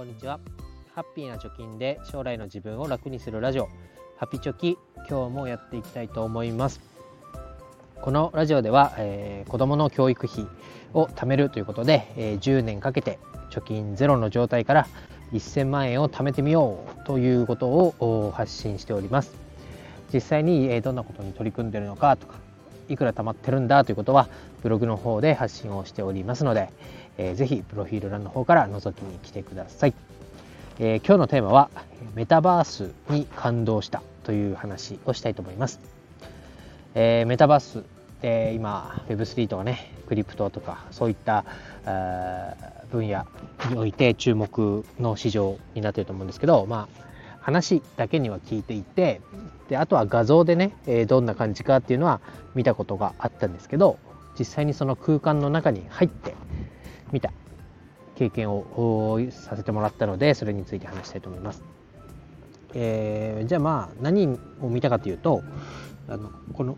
こんにちは。ハッピーな貯金で将来の自分を楽にするラジオ。ハピチョキ今日もやっていきたいと思います。このラジオでは、えー、子供の教育費を貯めるということで、えー、10年かけて貯金ゼロの状態から1000万円を貯めてみようということを発信しております。実際にえどんなことに取り組んでいるのかとかいくら貯まってるんだということはブログの方で発信をしておりますので、えー、ぜひプロフィール欄の方から覗きに来てください、えー、今日のテーマはメタバースに感動したという話をしたいと思います、えー、メタバースで今 Web3 とかねクリプトとかそういった分野において注目の市場になっていると思うんですけどまあ話だけには聞いていてであとは画像でね、え、どんな感じかっていうのは見たことがあったんですけど実際にその空間の中に入って見た経験をさせてもらったのでそれについて話したいと思います。えー、じゃあまあ何を見たかというとあのこの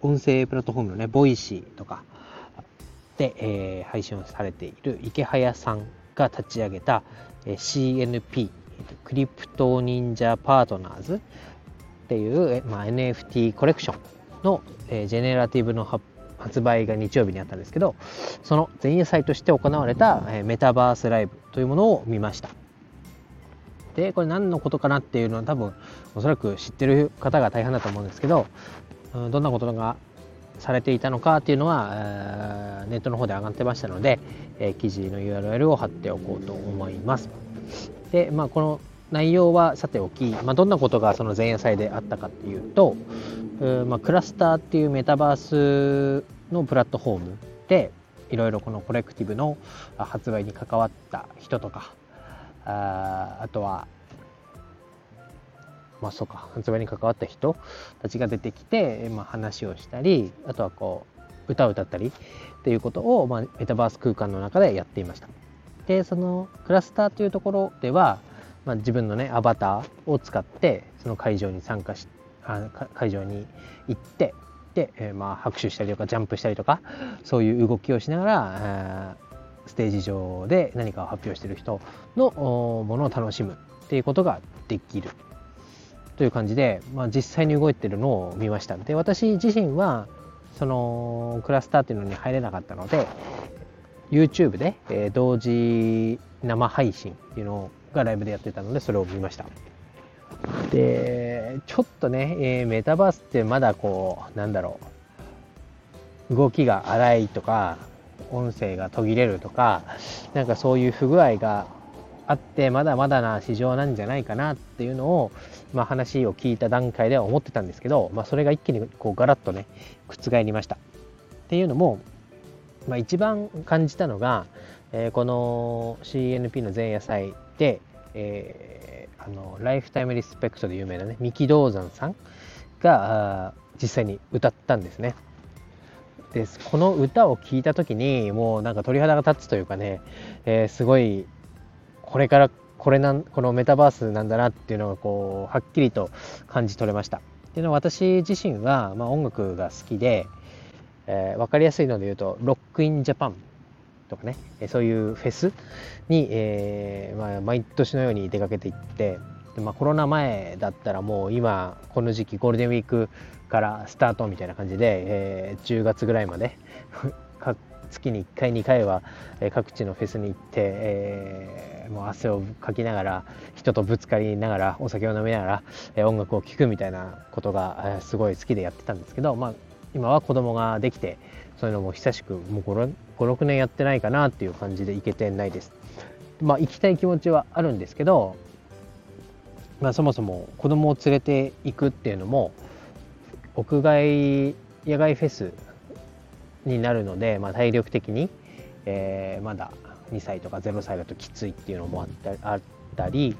音声プラットフォームのね Voicy とかで、えー、配信をされているイケハヤさんが立ち上げた、えー、CNP CryptoNinja Partners っていう、まあ、NFT コレクションの、えー、ジェネラティブの発発売が日曜日にあったんですけどその前夜祭として行われた、え、メタバースライブというものを見ました。でこれ何のことかなっていうのは多分おそらく知ってる方が大半だと思うんですけど、うん、どんなことがされていたのかっていうのは、ネットの方で上がってましたので、え、記事の URL を貼っておこうと思います。で、まあ、この内容はさておき、まあ、どんなことがその前夜祭であったかっていうと、まあ、クラスターっていうメタバースのプラットフォームでいろいろこのコレクティブの発売に関わった人とかああとはまあそうか発売に関わった人たちが出てきて、まあ、話をしたりあとはこう歌を歌ったりっていうことを、まあ、メタバース空間の中でやっていました。でそのクラスターというところでは、まあ、自分のねアバターを使ってその会場に参加しあ会場に行って、えー、まあ拍手したりとかジャンプしたりとかそういう動きをしながら、えー、ステージ上で何かを発表してる人のものを楽しむっていうことができる。という感じで、まあ、実際に動いてるのを見ました。で私自身はそのクラスターっていうのに入れなかったので YouTube で、えー、同時生配信っていうのがライブでやってたのでそれを見ました。でちょっとね、えー、メタバースってまだこうなんだろう動きが荒いとか音声が途切れるとかなんかそういう不具合があってまだまだな市場なんじゃないかなっていうのを、まあ、話を聞いた段階では思ってたんですけど、まあ、それが一気にこうガラッとね覆りました。っていうのもまあ、一番感じたのが、えー、この CNP の前夜祭で、え、あのライフタイムリスペクトで有名なね三木道山さんが実際に歌ったんですね。でこの歌を聴いた時にもうなんか鳥肌が立つというかね、えー、すごいこれからこれなんこのメタバースなんだなっていうのがこうはっきりと感じ取れました。っていうのは私自身は、まあ、音楽が好きで、えー、分かりやすいので言うとロックインジャパンとかねそういうフェスに、えーまあ、毎年のように出かけていって、まあ、コロナ前だったらもう今この時期ゴールデンウィークからスタートみたいな感じで、えー、10月ぐらいまで 月に1回2回は各地のフェスに行って、えー、もう汗をかきながら人とぶつかりながらお酒を飲みながら、音楽を聴くみたいなことが、すごい好きでやってたんですけど、まあ、今は子供ができてそういうのも久しくもう56年やってないかなっていう感じで行けてないです。まあ行きたい気持ちはあるんですけどまあそもそも子供を連れて行くっていうのも屋外野外フェスになるので、まあ、体力的に、えー、まだ2歳とか0歳だときついっていうのもあったあったり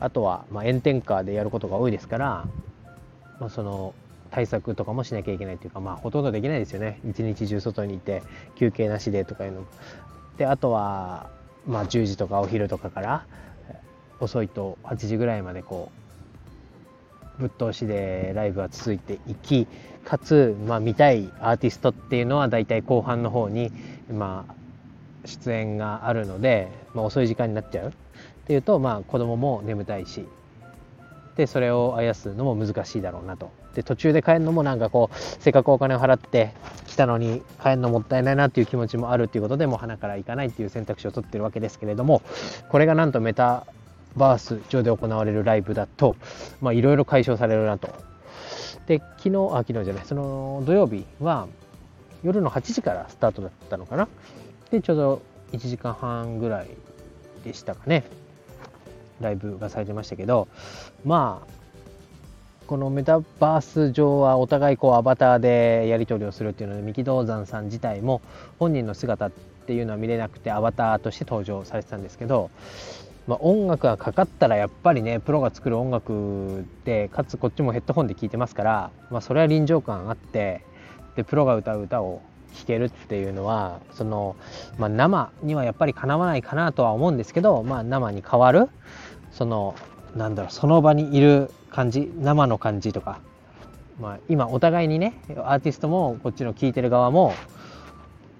あとはま炎天下でやることが多いですから、まあ、その対策とかもしなきゃいけないというか、まあ、ほとんどできないですよね。一日中外にいて休憩なしでとかいうのであとは、まあ、10時とかお昼とかから遅いと8時ぐらいまでこうぶっ通しでライブが続いていきかつ、まあ、見たいアーティストっていうのは大体後半の方に、まあ、出演があるので、まあ、遅い時間になっちゃう。っていうとまあ子供も眠たいし。でそれをあやすのも難しいだろうなと。で途中で帰るのもなんかこうせっかくお金を払って来たのに帰るのもったいないなっていう気持ちもあるっていうことでもう鼻から行かないっていう選択肢を取ってるわけですけれどもこれがなんとメタバース上で行われるライブだといろいろ解消されるなと。で昨日あ昨日じゃないその土曜日は夜の8時からスタートだったのかな。でちょうど1時間半ぐらいでしたかね。ライブがされてましたけどまあこのメタバース上はお互いこうアバターでやり取りをするっていうので三木道山さん自体も本人の姿っていうのは見れなくてアバターとして登場されてたんですけど、まあ、音楽がかかったらやっぱりねプロが作る音楽でかつこっちもヘッドホンで聴いてますから、まあ、それは臨場感あってでプロが歌う歌を聴けるっていうのはその、まあ、生にはやっぱりかなわないかなとは思うんですけど、まあ、生に変わるそのなんだろうその場にいる感じ生の感じとか、まあ、今お互いにねアーティストもこっちの聴いてる側も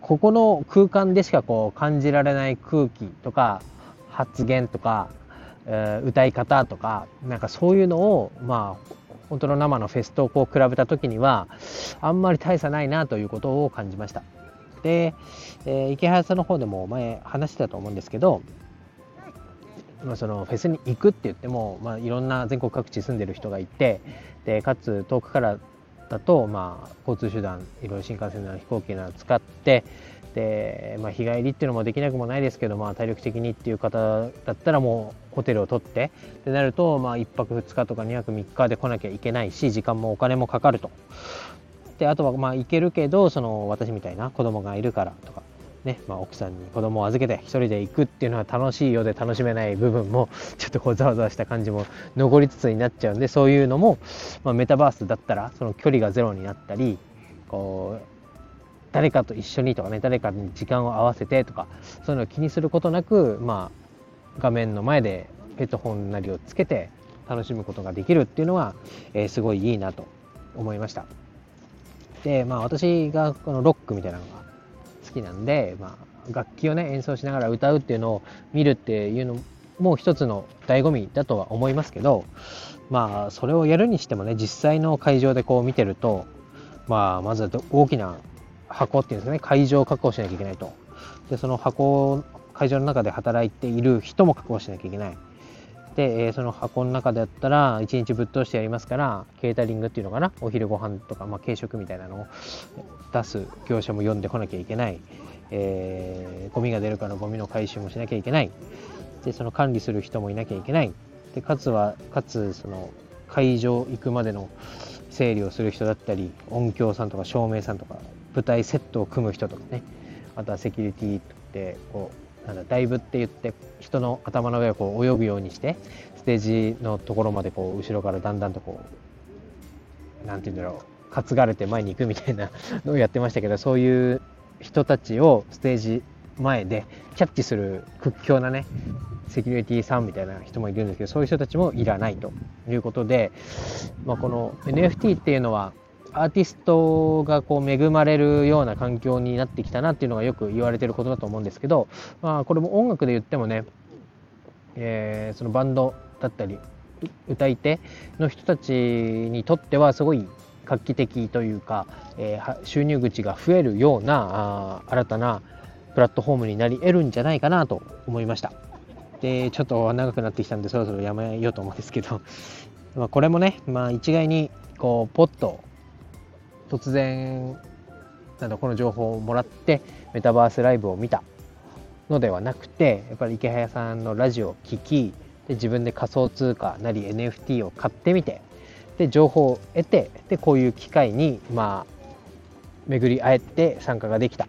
ここの空間でしかこう感じられない空気とか発言とか、えー、歌い方とかなんかそういうのをまあ本当の生のフェスとこう比べた時にはあんまり大差ないなということを感じました。で、えー、池原さんの方でも前話してたと思うんですけどまあ、そのフェスに行くって言っても、まあ、いろんな全国各地住んでる人がいてでかつ遠くからだと、まあ、交通手段いろいろ新幹線なら飛行機など使ってで、まあ、日帰りっていうのもできなくもないですけど、まあ、体力的にっていう方だったらもうホテルを取ってってなると、まあ、1泊2日とか2泊3日で来なきゃいけないし時間もお金もかかると。であとはまあ行けるけどその私みたいな子供がいるからとかねまあ、奥さんに子供を預けて一人で行くっていうのは楽しいようで楽しめない部分も ちょっとこうざわざわした感じも残りつつになっちゃうんでそういうのも、まあ、メタバースだったらその距離がゼロになったりこう誰かと一緒にとかね誰かに時間を合わせてとかそういうのを気にすることなく、まあ、画面の前でヘッドホンなりをつけて楽しむことができるっていうのは、えー、すごいいいなと思いました。でまあ私がこのロックみたいなのが好きなんで、まあ、楽器をね演奏しながら歌うっていうのを見るっていうのも一つの醍醐味だとは思いますけどまあそれをやるにしてもね実際の会場でこう見てるとまあまずは大きな箱っていうんですかね会場を確保しなきゃいけないと。でその箱会場の中で働いている人も確保しなきゃいけない。で、えー、その箱の中だったら1日ぶっ通してやりますからケータリングっていうのかな？お昼ご飯とか、まあ、軽食みたいなのを出す業者も呼んでこなきゃいけない、えー、ゴミが出るからゴミの回収もしなきゃいけない。でその管理する人もいなきゃいけない。でかつはかつその会場行くまでの整理をする人だったり音響さんとか照明さんとか舞台セットを組む人とかね。あとはセキュリティってこうなんだダイブって言って人の頭の上をこう泳ぐようにしてステージのところまでこう後ろからだんだんとこう何て言うんだろう担がれて前に行くみたいなのをやってましたけどそういう人たちをステージ前でキャッチする屈強なねセキュリティさんみたいな人もいるんですけどそういう人たちもいらないということで、まあ、この NFT っていうのはアーティストがこう恵まれるような環境になってきたなっていうのがよく言われてることだと思うんですけど、まあ、これも音楽で言ってもね、えー、そのバンドだったり歌い手の人たちにとってはすごい画期的というか、えー、収入口が増えるようなあ新たなプラットフォームになり得るんじゃないかなと思いました。でちょっと長くなってきたんでそろそろやめようと思うんですけど、まあ、これもね、まあ、一概にこうポッと突然なんだこの情報をもらってメタバースライブを見たのではなくてやっぱり池早さんのラジオを聴きで自分で仮想通貨なり NFT を買ってみてで情報を得てでこういう機会にまあ巡り会えて参加ができたっ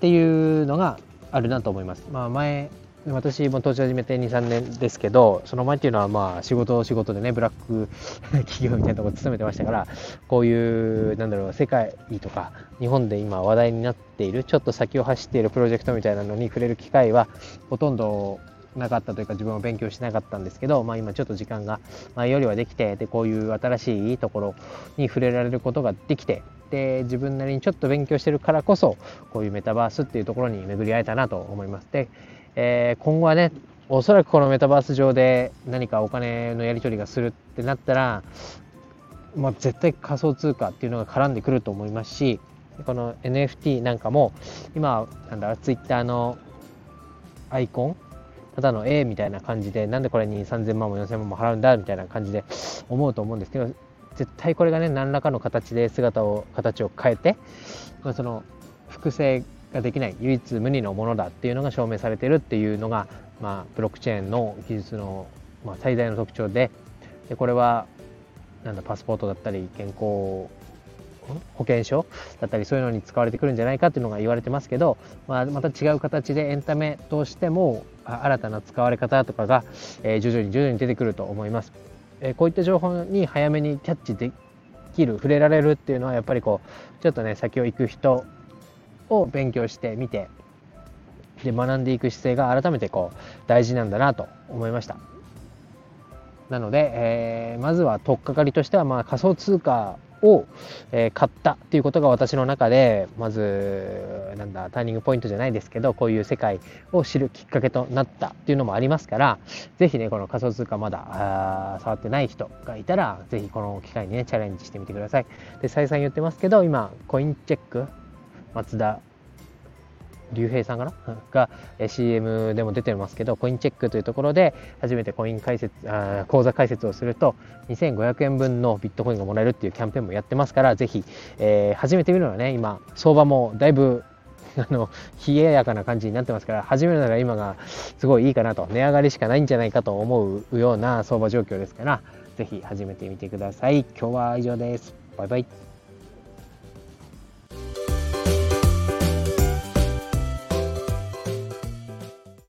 ていうのがあるなと思います。まあ、前私も投資始めて23年ですけどその前っていうのはまあ仕事仕事でねブラック 企業みたいなところ勤めてましたからこういうなんだろう世界とか日本で今話題になっているちょっと先を走っているプロジェクトみたいなのに触れる機会はほとんどなかったというか自分は勉強しなかったんですけど、まあ、今ちょっと時間が前よりはできてでこういう新しいところに触れられることができてで自分なりにちょっと勉強してるからこそこういうメタバースっていうところに巡り合えたなと思います。でえー、今後はねおそらくこのメタバース上で何かお金のやり取りがするってなったら、まあ、絶対仮想通貨っていうのが絡んでくると思いますしこの NFT なんかも今なんだツイッターのアイコンただの A みたいな感じでなんでこれに3000万も4000万も払うんだみたいな感じで思うと思うんですけど絶対これがね何らかの形で姿を形を変えてその複製ができない唯一無二のものだっていうのが証明されてるっていうのが、まあ、ブロックチェーンの技術の、まあ、最大の特徴ででこれはなんだパスポートだったり健康保険証だったりそういうのに使われてくるんじゃないかっていうのが言われてますけど、まあ、また違う形でエンタメとしても新たな使われ方とかが、え、徐々に徐々に出てくると思います、え、こういった情報に早めにキャッチできる触れられるっていうのはやっぱりこうちょっとね先を行く人を勉強してみてで学んでいく姿勢が改めてこう大事なんだなと思いました。なので、えー、まずは取っかかりとしてはまあ仮想通貨を、えー、買ったっていうことが私の中でまずなんだターニングポイントじゃないですけどこういう世界を知るきっかけとなったっていうのもありますから是非ねこの仮想通貨まだ触ってない人がいたら是非この機会にねチャレンジしてみてください。で再三言ってますけど今コインチェック松田竜兵さんかな？が CM でも出てますけどコインチェックというところで初めてコイン解説あ口座開設をすると2500円分のビットコインがもらえるっていうキャンペーンもやってますからぜひ、えー、始めてみるのはね今相場もだいぶ あの冷えやかな感じになってますから始めるなら今がすごいいいかなと。値上がりしかないんじゃないかと思うような相場状況ですからぜひ始めてみてください。今日は以上です。バイバイ。